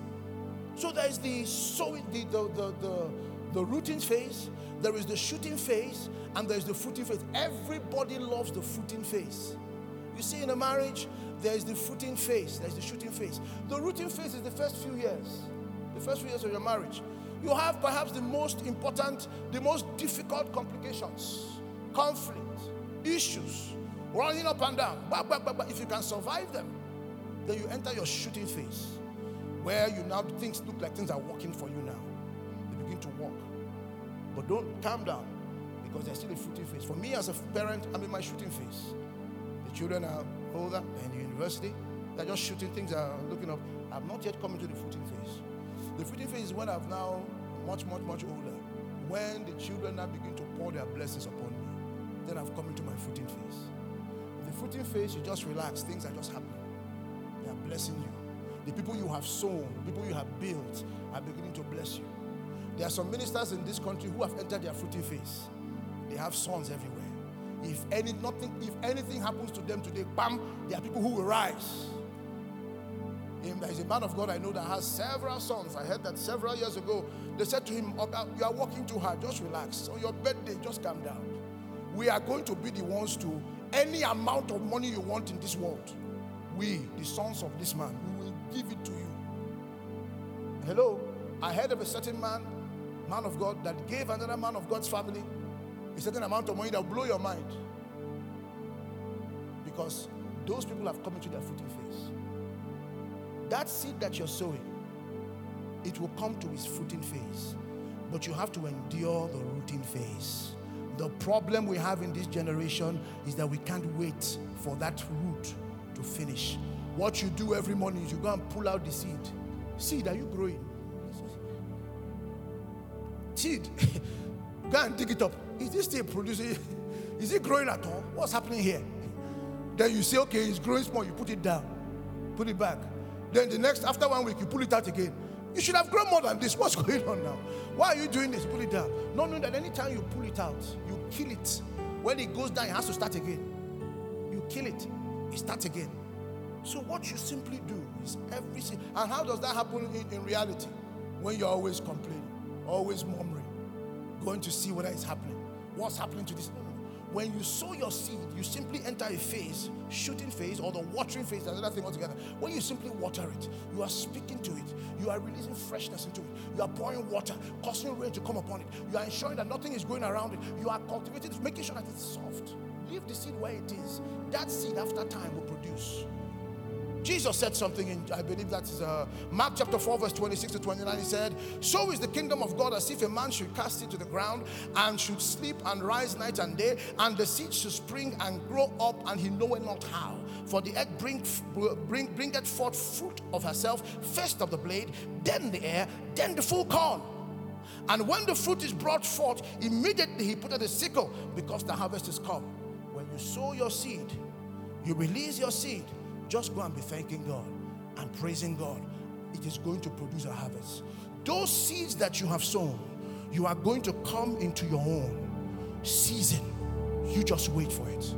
So there is the sowing, the, the, the, the, the rooting phase, there is the shooting phase, and there is the fruiting phase. Everybody loves the fruiting phase. You see, in a marriage, there is the fruiting phase, there is the shooting phase. The rooting phase is the first few years, the first few years of your marriage. You have perhaps the most important, the most difficult complications, conflict, issues, running up and down. But, but, but, if you can survive them, then you enter your shooting phase where you now things look like things are working for you now. They begin to work. But don't calm down because there's still a shooting phase. For me as a parent, I'm in my shooting phase. The children are older and in university. They're just shooting things are looking up. I've not yet come into the footing phase. The footing phase is when I've now much, much, much older. When the children now begin to pour their blessings upon me, then I've come into my footing phase. The footing phase, you just relax. Things are just happening. They are blessing you. The people you have sown, people you have built, are beginning to bless you. There are some ministers in this country who have entered their fruiting phase. They have sons everywhere. If any nothing, if anything happens to them today, bam, there are people who will rise. There is a man of God I know that has several sons. I heard that several years ago. They said to him, You are working too hard, just relax. On your birthday, just calm down. We are going to be the ones to any amount of money you want in this world. We, the sons of this man, give it to you. Hello, I heard of a certain man, man of God, that gave another man of God's family a certain amount of money that will blow your mind. Because those people have come into their footing phase. That seed that you're sowing, it will come to its fruiting phase. But you have to endure the rooting phase. The problem we have in this generation is that we can't wait for that root to finish. What you do every morning is you go and pull out the seed. Seed, are you growing? Seed. go and dig it up. Is this still producing? Is it growing at all? What's happening here? Then you say, okay, it's growing small. You put it down, put it back. Then the next, after one week, you pull it out again. You should have grown more than this. What's going on now? Why are you doing this? Pull it down. Not knowing that anytime you pull it out, you kill it. When it goes down, it has to start again. You kill it, it starts again. So what you simply do is everything. And how does that happen in, in reality? When you're always complaining, always murmuring, going to see what is happening. What's happening to this? When you sow your seed, you simply enter a phase, shooting phase, or the watering phase, another thing altogether. When you simply water it, you are speaking to it, you are releasing freshness into it, you are pouring water, causing rain to come upon it, you are ensuring that nothing is going around it, you are cultivating making sure that it's soft. Leave the seed where it is. That seed, after time, will produce. Jesus said something in, I believe that is uh, Mark chapter 4, verse 26 to 29. He said, So is the kingdom of God as if a man should cast it to the ground and should sleep and rise night and day, and the seed should spring and grow up, and he knoweth not how. For the earth bring, bring, bringeth forth fruit of herself, first of the blade, then the air, then the full corn. And when the fruit is brought forth, immediately he put the sickle because the harvest is come. When you sow your seed, you release your seed just go and be thanking God and praising God. It is going to produce a harvest. those seeds that you have sown, you are going to come into your own season. You just wait for it.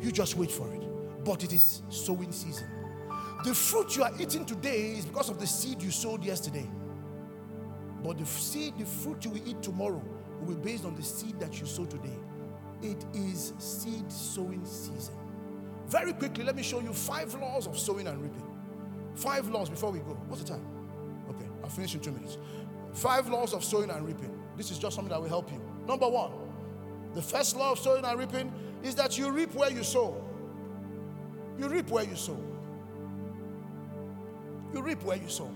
You just wait for it. But it is sowing season. The fruit you are eating today is because of the seed you sowed yesterday. But the seed, the fruit you will eat tomorrow will be based on the seed that you sow today. It is seed sowing season. Very quickly, let me show you five laws of sowing and reaping. Five laws before we go. What's the time? Okay, I'll finish in two minutes. Five laws of sowing and reaping. This is just something that will help you. Number one, the first law of sowing and reaping is that you reap where you sow. You reap where you sow. You reap where you sow.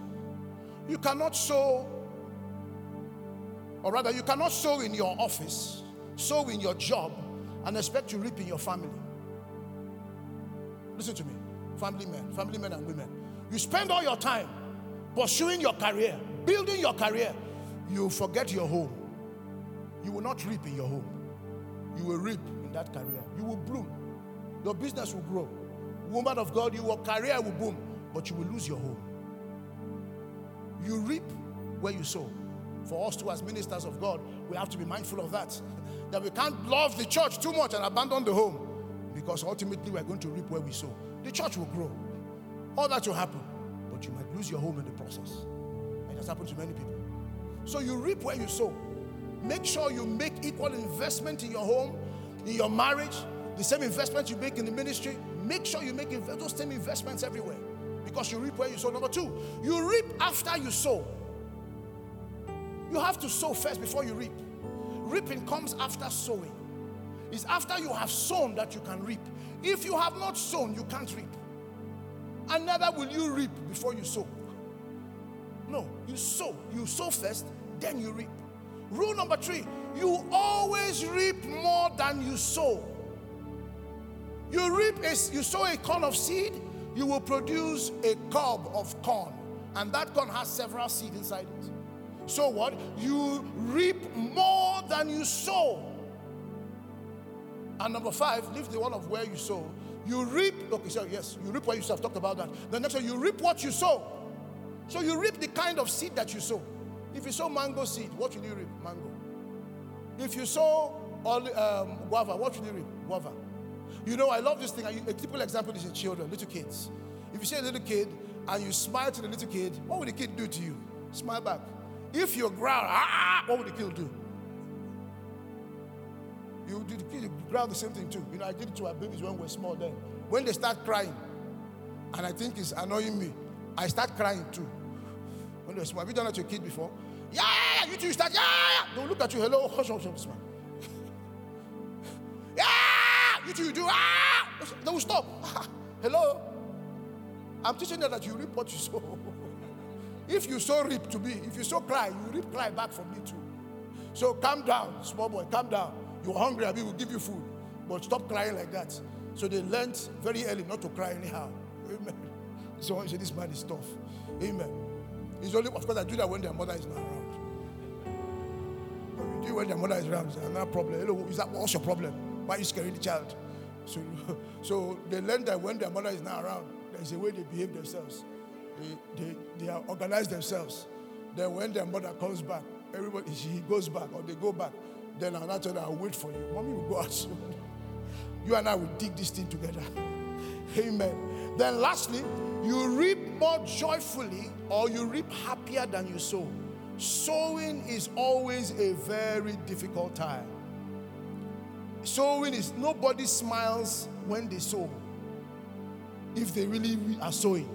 You cannot sow, or rather, you cannot sow in your office, sow in your job, and expect to reap in your family. Listen to me, family men, family men and women. You spend all your time pursuing your career, building your career, you forget your home. You will not reap in your home. You will reap in that career. You will bloom. Your business will grow. Woman of God, your career will boom, but you will lose your home. You reap where you sow. For us too, as ministers of God, we have to be mindful of that. That we can't love the church too much and abandon the home. Because ultimately we're going to reap where we sow. The church will grow. All that will happen. But you might lose your home in the process. It has happened to many people. So you reap where you sow. Make sure you make equal investment in your home, in your marriage, the same investment you make in the ministry. Make sure you make those same investments everywhere because you reap where you sow. Number two, you reap after you sow. You have to sow first before you reap. Reaping comes after sowing. It's after you have sown that you can reap. If you have not sown, you can't reap. And neither will you reap before you sow. No, you sow. You sow first, then you reap. Rule number three you always reap more than you sow. You reap, a, you sow a corn of seed, you will produce a cob of corn. And that corn has several seeds inside it. So what? You reap more than you sow. And number five, leave the one of where you sow. You reap, okay, so yes, you reap what you sow. I've talked about that. The next one, you reap what you sow. So you reap the kind of seed that you sow. If you sow mango seed, what will you reap? Mango. If you sow um, guava, what will you reap? Guava. You know, I love this thing. A typical example is in children, little kids. If you see a little kid and you smile to the little kid, what would the kid do to you? Smile back. If you growl, ah, what would the kid do? You the kid growl the same thing too. You know, I did it to our babies when we were small then. When they start crying, and I think it's annoying me, I start crying too. When they're small. Have you done that to a kid before? Yeah, yeah you two start, yeah, They'll look at you, hello, hush, hush, hush, yeah, you two, you do, ah, they will stop. hello. I'm teaching them that you reap what you sow. if you sow reap to me, if you sow cry, you reap cry back from me too. So calm down, small boy, calm down. You're hungry, I will give you food. But stop crying like that. So they learned very early not to cry anyhow. Amen. So say this man is tough. Amen. It's only, of course, I do that when their mother is not around. But You do when their mother is around, it's another problem. Hello, is that what's your problem? Why are you scaring the child? So, so they learn that when their mother is not around, there's a way they behave themselves. They, they, they are organized themselves. Then when their mother comes back, everybody he goes back or they go back. Then I'll not tell her, I'll wait for you. Mommy will go out You and I will dig this thing together. Amen. Then lastly, you reap more joyfully or you reap happier than you sow. Sowing is always a very difficult time. Sowing is nobody smiles when they sow. If they really are sowing,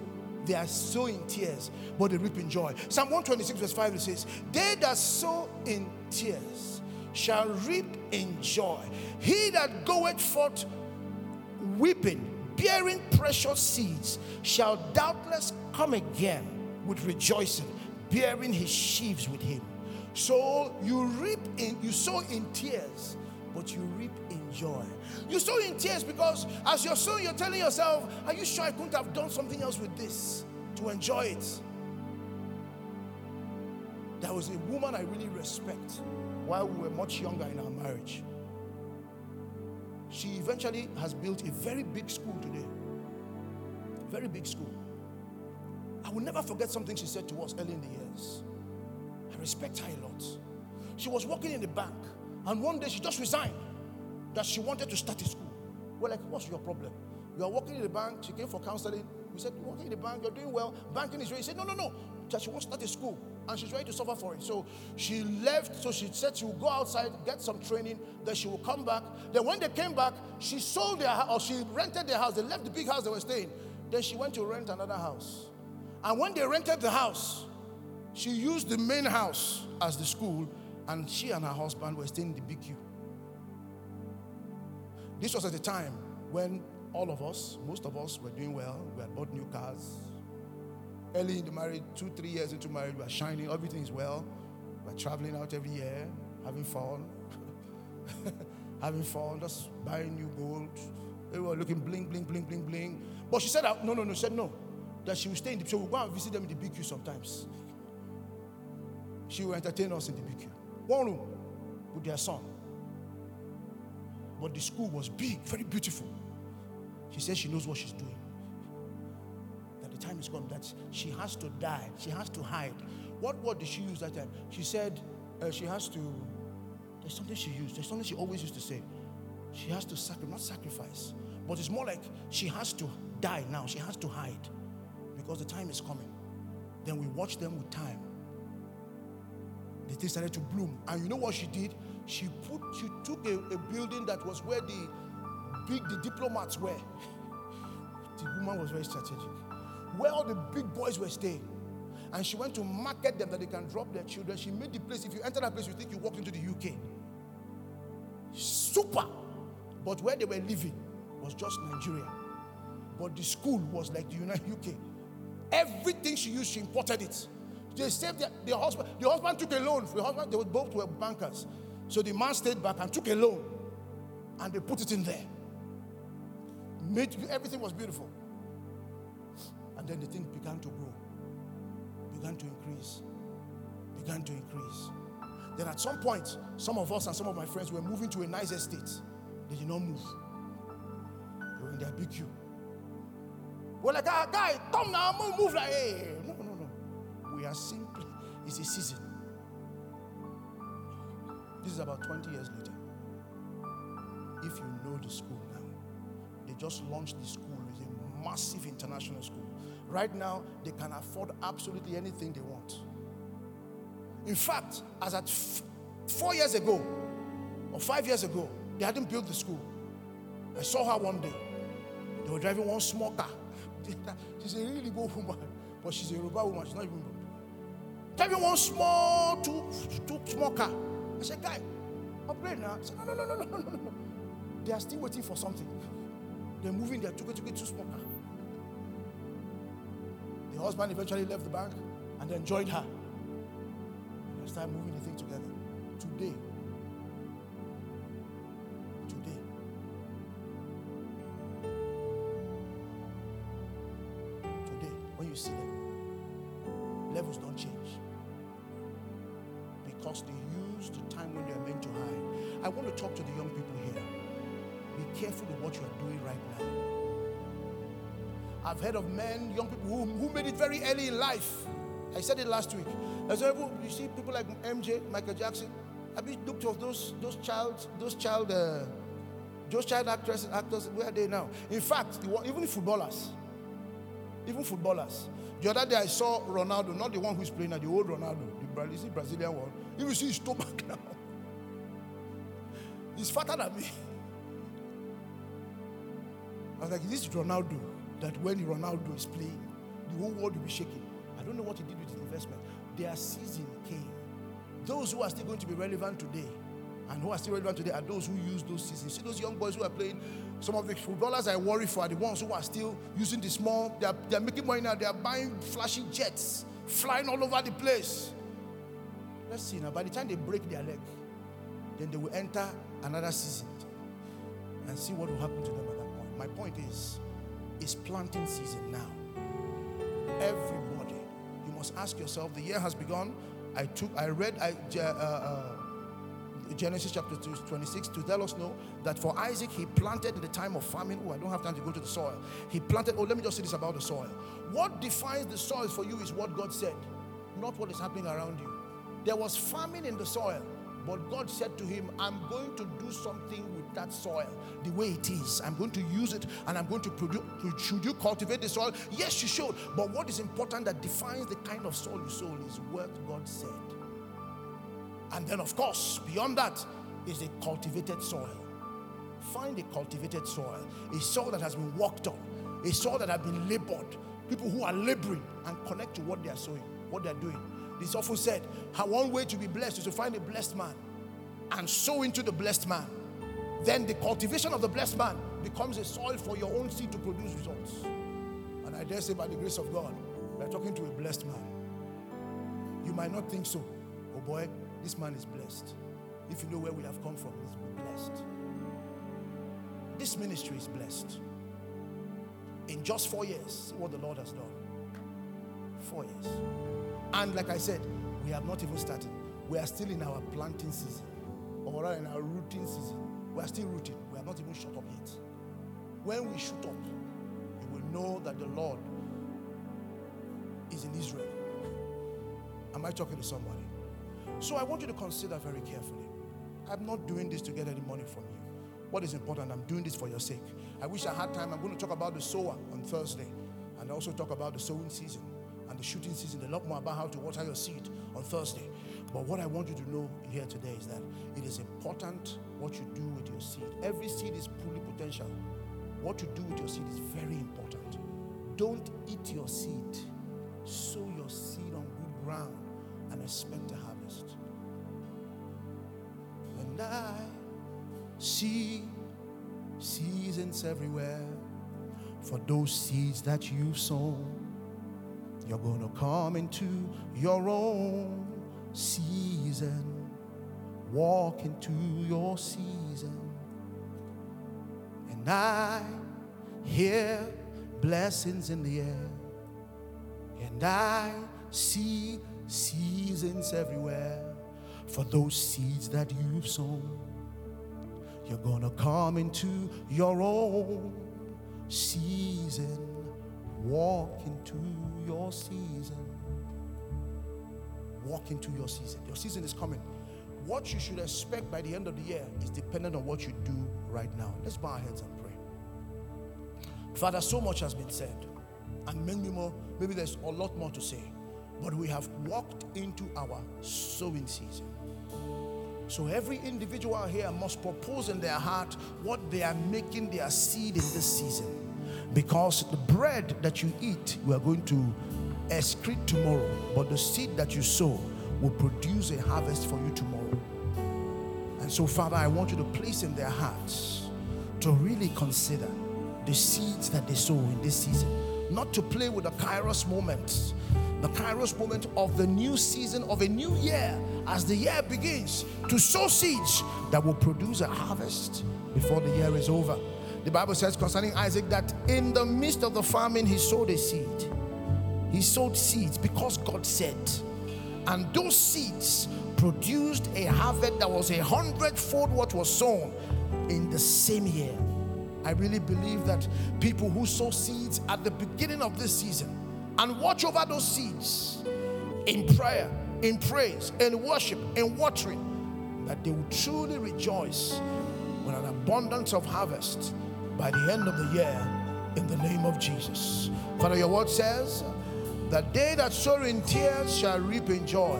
they are sowing tears, but they reap in joy. Psalm 126, verse 5 it says, They that sow in tears shall reap in joy. He that goeth forth weeping bearing precious seeds, shall doubtless come again with rejoicing, bearing his sheaves with him. So you reap in, you sow in tears, but you reap in joy. You sow in tears because as you're sowing, you're telling yourself, Are you sure I couldn't have done something else with this to enjoy it? There was a woman I really respect while we were much younger in our marriage. She eventually has built a very big school today. Very big school. I will never forget something she said to us early in the years. I respect her a lot. She was working in the bank, and one day she just resigned that she wanted to start a school. We're like, what's your problem? You are working in the bank. She came for counseling. We said, working in the bank, you're doing well. Banking is ready. She said, No, no, no. That she to start a school and she's ready to suffer for it. So she left. So she said she will go outside, get some training, then she will come back. Then when they came back, she sold their house or she rented their house. They left the big house they were staying. Then she went to rent another house. And when they rented the house, she used the main house as the school, and she and her husband were staying in the BQ. This was at the time when all of us, most of us, were doing well. We had bought new cars. Early in the marriage, two, three years into marriage, we are shining. Everything is well. We're traveling out every year, having fun. having fun, just buying new gold. They were looking bling, bling, bling, bling, bling. But she said, no, no, no, she said no. That she will stay in the, so we'll go and visit them in the BQ sometimes. She will entertain us in the BQ. One room with their son. But the school was big, very beautiful. She says she knows what she's doing. The time is come that she has to die. She has to hide. What word did she use that time? She said uh, she has to. There's something she used. There's something she always used to say. She has to sacrifice, not sacrifice, but it's more like she has to die now. She has to hide because the time is coming. Then we watch them with time. The thing started to bloom. And you know what she did? She put she took a, a building that was where the big the diplomats were. The woman was very strategic. Where all the big boys were staying. And she went to market them that they can drop their children. She made the place, if you enter that place, you think you walked into the UK. Super. But where they were living was just Nigeria. But the school was like the United UK. Everything she used, she imported it. They saved the, the husband. The husband took a loan. The husband, they were both were bankers. So the man stayed back and took a loan. And they put it in there. Made, everything was beautiful. And then the thing began to grow, began to increase, began to increase. Then at some point, some of us and some of my friends were moving to a nice estate. They did not move. They were in their BQ. We're like, ah, guy, come now, move, move like, hey. No, no, no. We are simply, it's a season. This is about 20 years later. If you know the school now, they just launched the school. It's a massive international school. Right now, they can afford absolutely anything they want. In fact, as at f- four years ago or five years ago, they hadn't built the school. I saw her one day. They were driving one small car. she's a really good woman, but she's a Yoruba woman. She's not even. Driving one small, two, two small car. I said, guy, upgrade now. I said, no, no, no, no, no, no, no. They are still waiting for something. They're moving their tuke tuke two small car. The husband eventually left the bank and then joined her. And they started moving the thing together. Today, today, today, when you see them, levels don't change because they use the time when they're meant to hide. I want to talk to the young people here. Be careful of what you are doing right now. I've heard of men, young people who, who made it very early in life. I said it last week. As you see people like MJ, Michael Jackson. Have you looked at those those child those child uh, those child actresses actors? Where are they now? In fact, even footballers, even footballers. The other day I saw Ronaldo, not the one who's playing now, the old Ronaldo, the Brazilian Brazilian one. If you see his stomach now, he's fatter than me. I was like, this is this Ronaldo that when Ronaldo is playing, the whole world will be shaking? I don't know what he did with his investment. Their season came. Those who are still going to be relevant today and who are still relevant today are those who use those seasons. See those young boys who are playing. Some of the footballers I worry for are the ones who are still using the small. They are, they are making money now. They are buying flashy jets, flying all over the place. Let's see now. By the time they break their leg, then they will enter another season and see what will happen to them at that point. My point is, it's planting season now. Everybody, you must ask yourself. The year has begun. I took, I read I, uh, uh, Genesis chapter 26 to tell us know that for Isaac he planted in the time of famine. Oh, I don't have time to go to the soil. He planted. Oh, let me just say this about the soil. What defines the soil for you is what God said, not what is happening around you. There was famine in the soil, but God said to him, I'm going to do something that soil the way it is. I'm going to use it and I'm going to produce. Should you cultivate the soil? Yes, you should. But what is important that defines the kind of soil you sow is what God said. And then, of course, beyond that is a cultivated soil. Find a cultivated soil, a soil that has been worked on, a soil that has been labored. People who are laboring and connect to what they are sowing, what they are doing. This often said, one way to be blessed is to find a blessed man and sow into the blessed man. Then the cultivation of the blessed man becomes a soil for your own seed to produce results. And I dare say, by the grace of God, we're talking to a blessed man. You might not think so. Oh boy, this man is blessed. If you know where we have come from, he's blessed. This ministry is blessed. In just four years, what the Lord has done. Four years. And like I said, we have not even started. We are still in our planting season, or rather in our rooting season. We are still rooted. We are not even shut up yet. When we shoot up, you will know that the Lord is in Israel. Am I talking to somebody? So I want you to consider very carefully. I'm not doing this to get any money from you. What is important, I'm doing this for your sake. I wish I had time. I'm going to talk about the sower on Thursday and also talk about the sowing season and the shooting season. A lot more about how to water your seed on Thursday. But what I want you to know here today is that it is important what you do with your seed. Every seed is fully potential. What you do with your seed is very important. Don't eat your seed, sow your seed on good ground and expect a harvest. And I see seasons everywhere for those seeds that you've sown. You're going to come into your own season. Walk into your season. And I hear blessings in the air. And I see seasons everywhere for those seeds that you've sown. You're gonna come into your own season, walk into your season. Walk into your season. Your season is coming. What you should expect by the end of the year is dependent on what you do right now. Let's bow our heads and pray. Father, so much has been said, and maybe more, maybe there's a lot more to say but we have walked into our sowing season. So every individual here must propose in their heart what they are making their seed in this season. Because the bread that you eat, we are going to excrete tomorrow, but the seed that you sow will produce a harvest for you tomorrow. And so, Father, I want you to place in their hearts to really consider the seeds that they sow in this season, not to play with the kairos moment, the kairos moment of the new season of a new year as the year begins to sow seeds that will produce a harvest before the year is over. The Bible says concerning Isaac that in the midst of the famine, he sowed a seed. He sowed seeds because God said, and those seeds produced a harvest that was a hundredfold what was sown in the same year. I really believe that people who sow seeds at the beginning of this season and watch over those seeds in prayer, in praise, in worship, in watering, that they will truly rejoice with an abundance of harvest by the end of the year in the name of Jesus. Father, your word says that they that sow in tears shall reap in joy.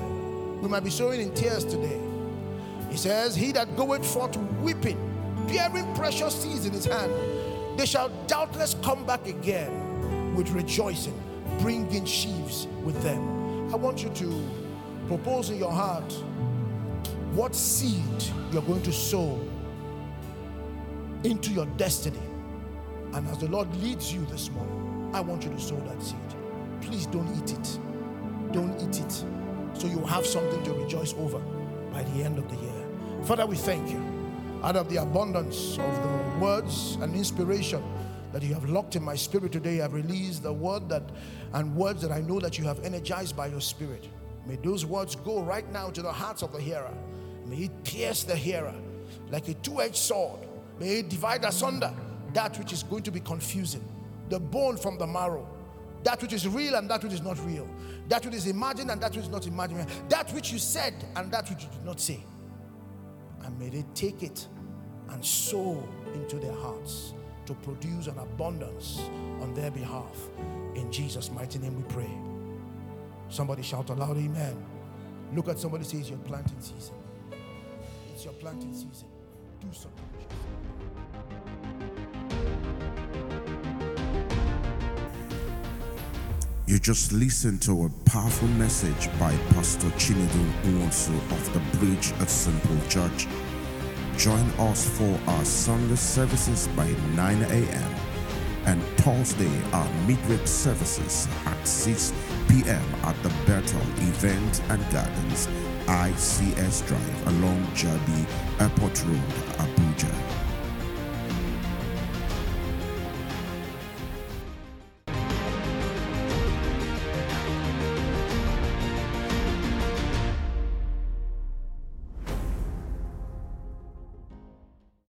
We might be sowing in tears today. He says, He that goeth forth weeping, bearing precious seeds in his hand, they shall doubtless come back again with rejoicing bringing sheaves with them. I want you to propose in your heart what seed you're going to sow into your destiny. And as the Lord leads you this morning, I want you to sow that seed. Please don't eat it. Don't eat it. So you have something to rejoice over by the end of the year. Father, we thank you. Out of the abundance of the words and inspiration that you have locked in my spirit today. I've released the word that and words that I know that you have energized by your spirit. May those words go right now to the hearts of the hearer May it pierce the hearer like a two edged sword. May it divide asunder that which is going to be confusing, the bone from the marrow, that which is real and that which is not real, that which is imagined and that which is not imagined, that which you said and that which you did not say. And may they take it and sow into their hearts to produce an abundance on their behalf. In Jesus' mighty name we pray. Somebody shout aloud, Amen. Look at somebody say, It's your planting season. It's your planting season. Do something. You just listened to a powerful message by Pastor Chinedu Nwosu of the Bridge at Simple Church. Join us for our Sunday services by 9 a.m. and Thursday our midweek services at 6 p.m. at the Bethel Event and Gardens, ICS Drive along Jabi Airport Road, Abuja.